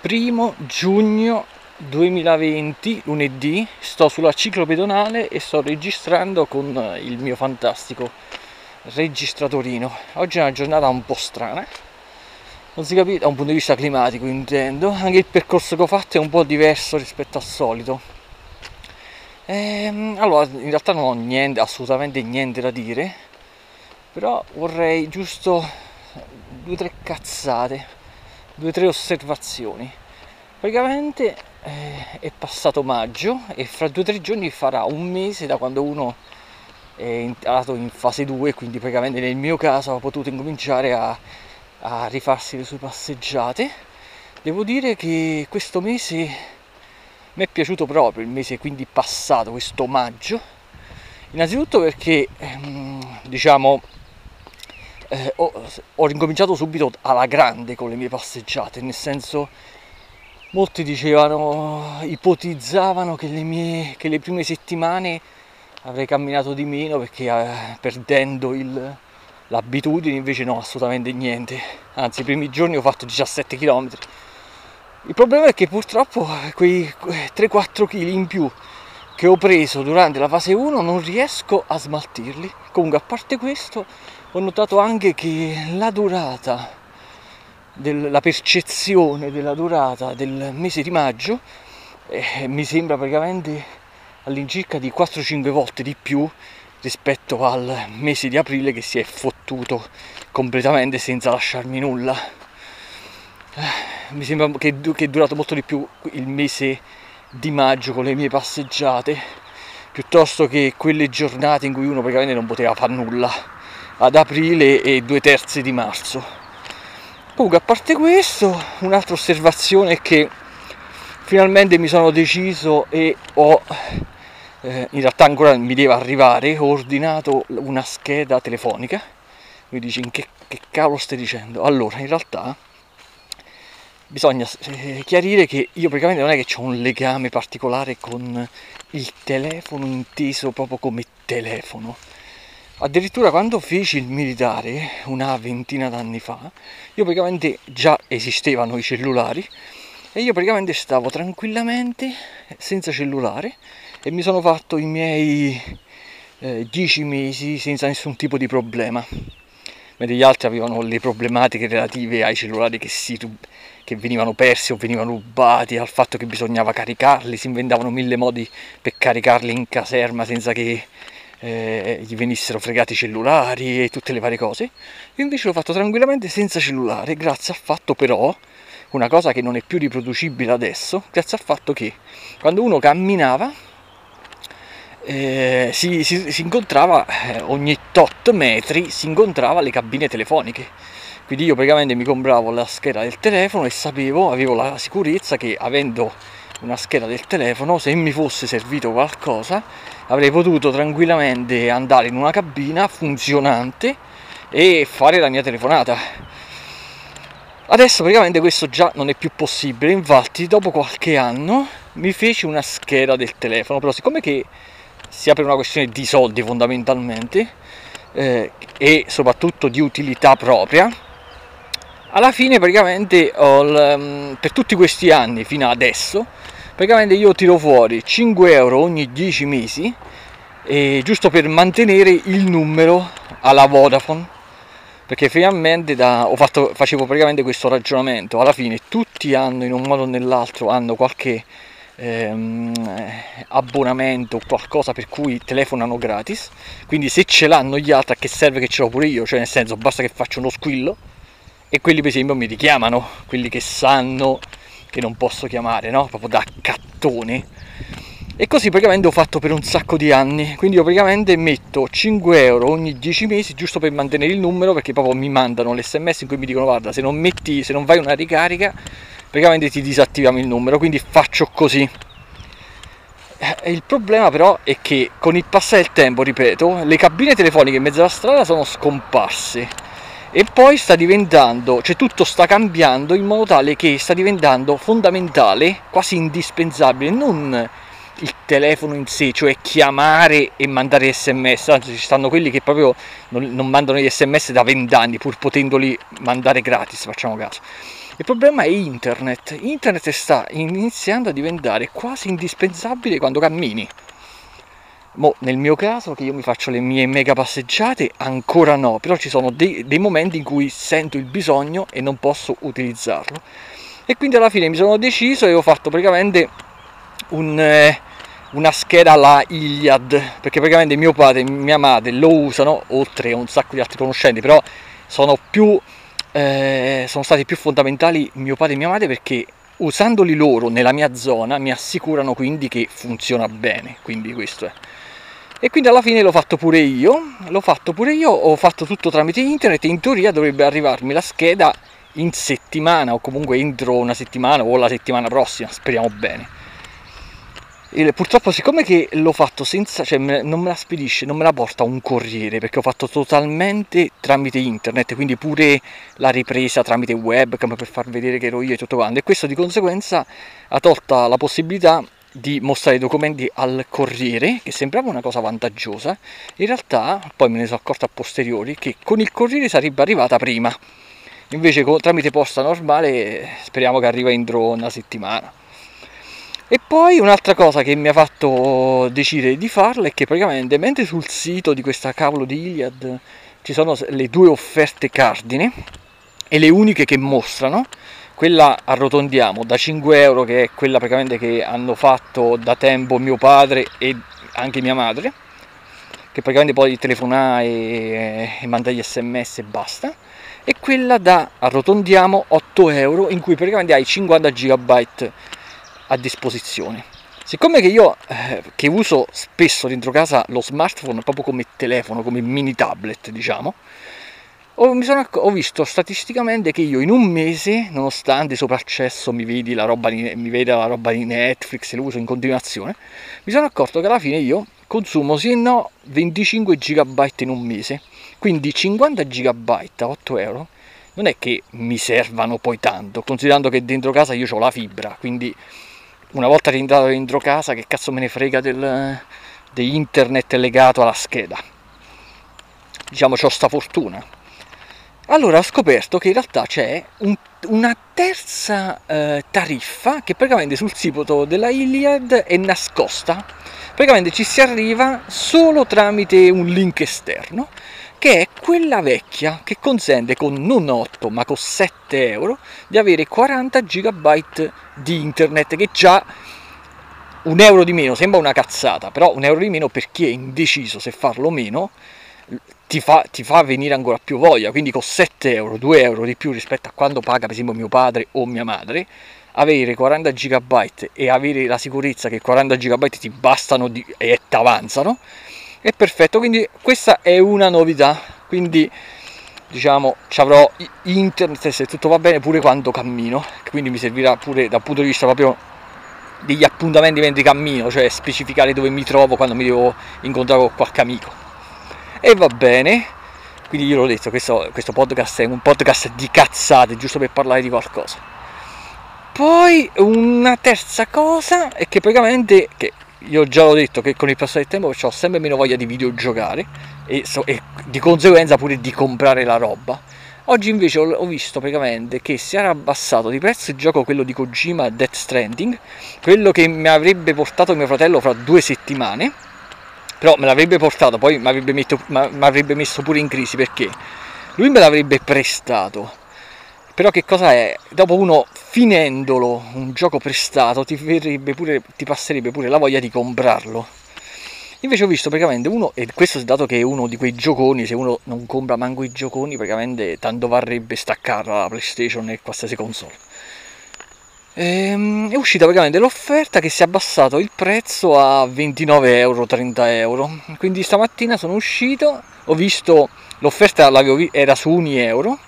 primo giugno 2020, lunedì, sto sulla ciclopedonale e sto registrando con il mio fantastico registratorino. Oggi è una giornata un po' strana, non si capisce da un punto di vista climatico intendo, anche il percorso che ho fatto è un po' diverso rispetto al solito. Ehm, allora, in realtà non ho niente, assolutamente niente da dire, però vorrei giusto due o tre cazzate, due o tre osservazioni. Praticamente eh, è passato maggio e fra due o tre giorni farà un mese da quando uno è entrato in fase 2, quindi praticamente nel mio caso ha potuto incominciare a, a rifarsi le sue passeggiate. Devo dire che questo mese mi è piaciuto proprio, il mese quindi passato, questo maggio. Innanzitutto perché, ehm, diciamo, eh, ho, ho ricominciato subito alla grande con le mie passeggiate, nel senso molti dicevano, ipotizzavano che le, mie, che le prime settimane avrei camminato di meno perché eh, perdendo il, l'abitudine, invece no, assolutamente niente. Anzi, i primi giorni ho fatto 17 km. Il problema è che purtroppo quei 3-4 kg in più che ho preso durante la fase 1 non riesco a smaltirli. Comunque, a parte questo, ho notato anche che la durata del, percezione della durata del mese di maggio eh, mi sembra praticamente all'incirca di 4-5 volte di più rispetto al mese di aprile che si è fottuto completamente senza lasciarmi nulla. Eh, mi sembra che, che è durato molto di più il mese di maggio con le mie passeggiate piuttosto che quelle giornate in cui uno praticamente non poteva fare nulla ad aprile e due terzi di marzo. Comunque, a parte questo, un'altra osservazione è che finalmente mi sono deciso e ho, eh, in realtà ancora mi deve arrivare, ho ordinato una scheda telefonica. Mi dici, in che, che cavolo stai dicendo? Allora, in realtà bisogna eh, chiarire che io praticamente non è che ho un legame particolare con il telefono inteso proprio come telefono Addirittura quando feci il militare, una ventina d'anni fa, io praticamente già esistevano i cellulari e io praticamente stavo tranquillamente senza cellulare e mi sono fatto i miei eh, 10 mesi senza nessun tipo di problema. Mentre gli altri avevano le problematiche relative ai cellulari che, si, che venivano persi o venivano rubati, al fatto che bisognava caricarli, si inventavano mille modi per caricarli in caserma senza che eh, gli venissero fregati i cellulari e tutte le varie cose. Io invece l'ho fatto tranquillamente senza cellulare, grazie al fatto però, una cosa che non è più riproducibile adesso, grazie al fatto che quando uno camminava eh, si, si, si, incontrava eh, ogni tot metri si incontrava le cabine telefoniche quindi io praticamente mi compravo la scheda del telefono e sapevo avevo la sicurezza che avendo una scheda del telefono se mi fosse servito qualcosa avrei potuto tranquillamente andare in una cabina funzionante e fare la mia telefonata. Adesso praticamente questo già non è più possibile, infatti dopo qualche anno mi feci una scheda del telefono, però siccome che sia per una questione di soldi fondamentalmente eh, e soprattutto di utilità propria, alla fine praticamente ho, mm, per tutti questi anni fino adesso praticamente io tiro fuori 5 euro ogni 10 mesi eh, giusto per mantenere il numero alla Vodafone perché finalmente da, fatto, facevo praticamente questo ragionamento. Alla fine tutti hanno in un modo o nell'altro hanno qualche ehm, abbonamento o qualcosa per cui telefonano gratis. Quindi se ce l'hanno gli altri a che serve che ce l'ho pure io? Cioè nel senso basta che faccio uno squillo e quelli per esempio mi richiamano quelli che sanno che non posso chiamare, no? Proprio da cattone. E così praticamente ho fatto per un sacco di anni, quindi io praticamente metto 5 euro ogni 10 mesi giusto per mantenere il numero perché proprio mi mandano l'sms in cui mi dicono guarda se non metti, se non vai una ricarica praticamente ti disattiviamo il numero, quindi faccio così. Eh, il problema però è che con il passare del tempo, ripeto, le cabine telefoniche in mezzo alla strada sono scomparse e poi sta diventando, cioè tutto sta cambiando in modo tale che sta diventando fondamentale, quasi indispensabile, non il telefono in sé, cioè chiamare e mandare sms, anzi ci stanno quelli che proprio non, non mandano gli sms da vent'anni pur potendoli mandare gratis, facciamo caso. Il problema è internet. Internet sta iniziando a diventare quasi indispensabile quando cammini. Mo, nel mio caso, che io mi faccio le mie mega passeggiate, ancora no, però ci sono dei, dei momenti in cui sento il bisogno e non posso utilizzarlo. E quindi alla fine mi sono deciso e ho fatto praticamente un, eh, una scheda alla Iliad, perché praticamente mio padre e mia madre lo usano, oltre a un sacco di altri conoscenti, però sono, più, eh, sono stati più fondamentali mio padre e mia madre perché usandoli loro nella mia zona mi assicurano quindi che funziona bene, quindi questo è. E quindi alla fine l'ho fatto pure io, l'ho fatto pure io, ho fatto tutto tramite internet e in teoria dovrebbe arrivarmi la scheda in settimana o comunque entro una settimana o la settimana prossima, speriamo bene. Il, purtroppo siccome che l'ho fatto senza, cioè non me la spedisce, non me la porta un corriere perché ho fatto totalmente tramite internet, quindi pure la ripresa tramite webcam per far vedere che ero io e tutto quanto e questo di conseguenza ha tolta la possibilità di mostrare i documenti al corriere, che sembrava una cosa vantaggiosa, in realtà poi me ne sono accorto a posteriori che con il corriere sarebbe arrivata prima, invece tramite posta normale speriamo che arriva entro una settimana. E poi un'altra cosa che mi ha fatto decidere di farla è che praticamente mentre sul sito di questa cavolo di Iliad ci sono le due offerte cardine e le uniche che mostrano, quella arrotondiamo da 5 euro che è quella praticamente che hanno fatto da tempo mio padre e anche mia madre che praticamente poi telefonare e, e mandare gli sms e basta. E quella da arrotondiamo 8 euro in cui praticamente hai 50 GB a disposizione. Siccome che io eh, che uso spesso dentro casa lo smartphone proprio come telefono come mini tablet diciamo ho, sono, ho, visto statisticamente che io in un mese, nonostante sopra accesso mi, vedi la roba di, mi veda la roba di Netflix e lo uso in continuazione, mi sono accorto che alla fine io consumo sì e no 25 GB in un mese. Quindi 50 GB a 8 euro non è che mi servano poi tanto, considerando che dentro casa io ho la fibra, quindi una volta rientrato dentro casa che cazzo me ne frega del, di internet legato alla scheda. Diciamo, ho sta fortuna allora ho scoperto che in realtà c'è un, una terza eh, tariffa che praticamente sul sito della Iliad è nascosta. Praticamente ci si arriva solo tramite un link esterno che è quella vecchia che consente con non 8 ma con 7 euro di avere 40 GB di internet che già un euro di meno sembra una cazzata però un euro di meno per chi è indeciso se farlo o meno ti fa, ti fa, venire ancora più voglia, quindi con 7 euro, 2 euro di più rispetto a quando paga per esempio mio padre o mia madre, avere 40 GB e avere la sicurezza che 40 GB ti bastano di, e ti avanzano, è perfetto, quindi questa è una novità, quindi diciamo ci avrò internet se tutto va bene pure quando cammino, quindi mi servirà pure dal punto di vista proprio degli appuntamenti mentre cammino, cioè specificare dove mi trovo quando mi devo incontrare con qualche amico e va bene. Quindi io l'ho detto questo, questo podcast è un podcast di cazzate giusto per parlare di qualcosa. Poi una terza cosa è che praticamente che io già l'ho detto che con il passare del tempo ho sempre meno voglia di videogiocare e, so, e di conseguenza pure di comprare la roba. Oggi invece ho, visto praticamente che si era abbassato di prezzo il gioco quello di Kojima Death Stranding, quello che mi avrebbe portato mio fratello fra due settimane però me l'avrebbe portato, poi mi avrebbe, messo pure in crisi perché lui me l'avrebbe prestato. Però che cosa è? Dopo uno finendolo un gioco prestato ti, pure, ti passerebbe pure la voglia di comprarlo. Invece ho visto praticamente uno, e questo dato che è uno di quei gioconi, se uno non compra manco i gioconi, praticamente tanto varrebbe staccarla la PlayStation e qualsiasi console. Ehm, è uscita praticamente l'offerta che si è abbassato il prezzo a 29 euro 30 euro. Quindi stamattina sono uscito ho visto l'offerta era su 1 euro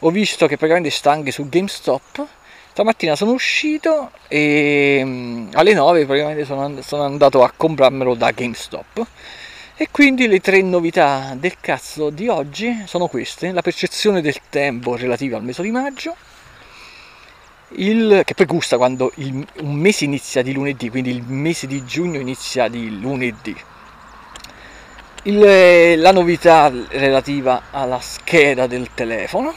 ho visto che praticamente sta anche su GameStop stamattina sono uscito e mm, alle 9 praticamente sono andato a comprarmelo da GameStop. E quindi le tre novità del cazzo di oggi sono queste. La percezione del tempo relativa al mese di maggio il, che poi gusta quando il, un mese inizia di lunedì, quindi il mese di giugno inizia di lunedì. Il, la novità relativa alla scheda del telefono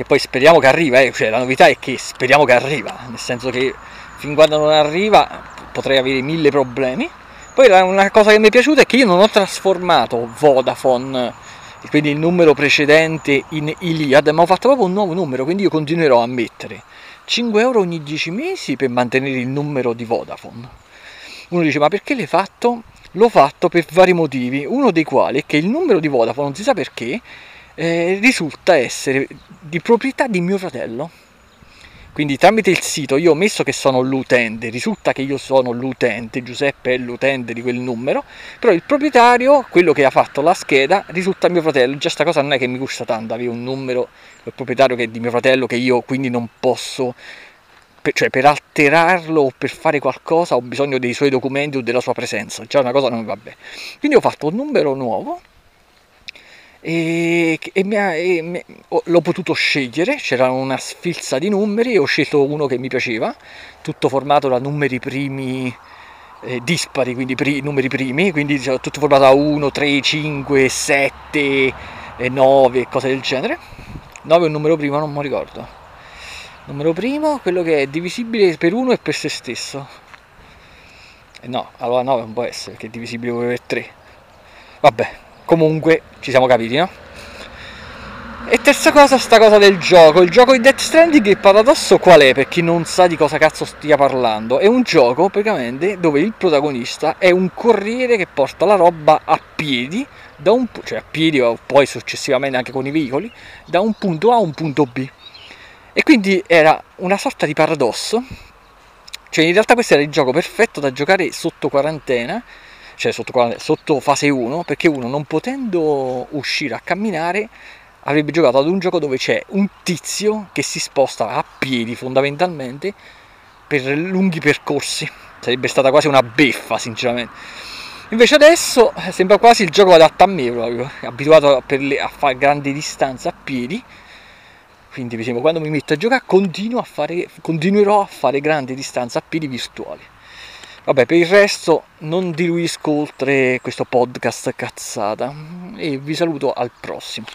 che poi speriamo che arriva, eh, cioè la novità è che speriamo che arriva, nel senso che fin quando non arriva potrei avere mille problemi. Poi una cosa che mi è piaciuta è che io non ho trasformato Vodafone, quindi il numero precedente in Iliad, ma ho fatto proprio un nuovo numero, quindi io continuerò a mettere 5 euro ogni 10 mesi per mantenere il numero di Vodafone. Uno dice ma perché l'hai fatto? L'ho fatto per vari motivi, uno dei quali è che il numero di Vodafone, non si sa perché, eh, risulta essere di proprietà di mio fratello. Quindi tramite il sito io ho messo che sono l'utente, risulta che io sono l'utente, Giuseppe è l'utente di quel numero, però il proprietario, quello che ha fatto la scheda, risulta mio fratello. Già sta cosa non è che mi gusta tanto avere un numero, il proprietario che è di mio fratello, che io quindi non posso, per, cioè per alterarlo o per fare qualcosa ho bisogno dei suoi documenti o della sua presenza, già una cosa non va bene. Quindi ho fatto un numero nuovo e, e, e l'ho potuto scegliere, c'era una sfilza di numeri e ho scelto uno che mi piaceva, tutto formato da numeri primi eh, dispari, quindi pri, numeri primi, quindi diciamo, tutto formato da 1, 3, 5, 7, 9, cose del genere. 9 è un numero primo, non mi ricordo. Numero primo, quello che è divisibile per 1 e per se stesso. Eh no, allora 9 non può essere perché è divisibile per 3. Vabbè, Comunque, ci siamo capiti, no? E terza cosa, sta cosa del gioco. Il gioco di Death Stranding, il paradosso qual è? Per chi non sa di cosa cazzo stia parlando. È un gioco, praticamente, dove il protagonista è un corriere che porta la roba a piedi, un, cioè a piedi o poi successivamente anche con i veicoli, da un punto A a un punto B. E quindi era una sorta di paradosso. Cioè in realtà questo era il gioco perfetto da giocare sotto quarantena cioè sotto, sotto fase 1, perché uno non potendo uscire a camminare avrebbe giocato ad un gioco dove c'è un tizio che si sposta a piedi fondamentalmente per lunghi percorsi. Sarebbe stata quasi una beffa, sinceramente. Invece adesso eh, sembra quasi il gioco adatto a me proprio, abituato le, a fare grandi distanze a piedi. Quindi per esempio quando mi metto a giocare a fare, continuerò a fare grandi distanze a piedi virtuali. Vabbè, per il resto non diluisco oltre questo podcast cazzata e vi saluto al prossimo.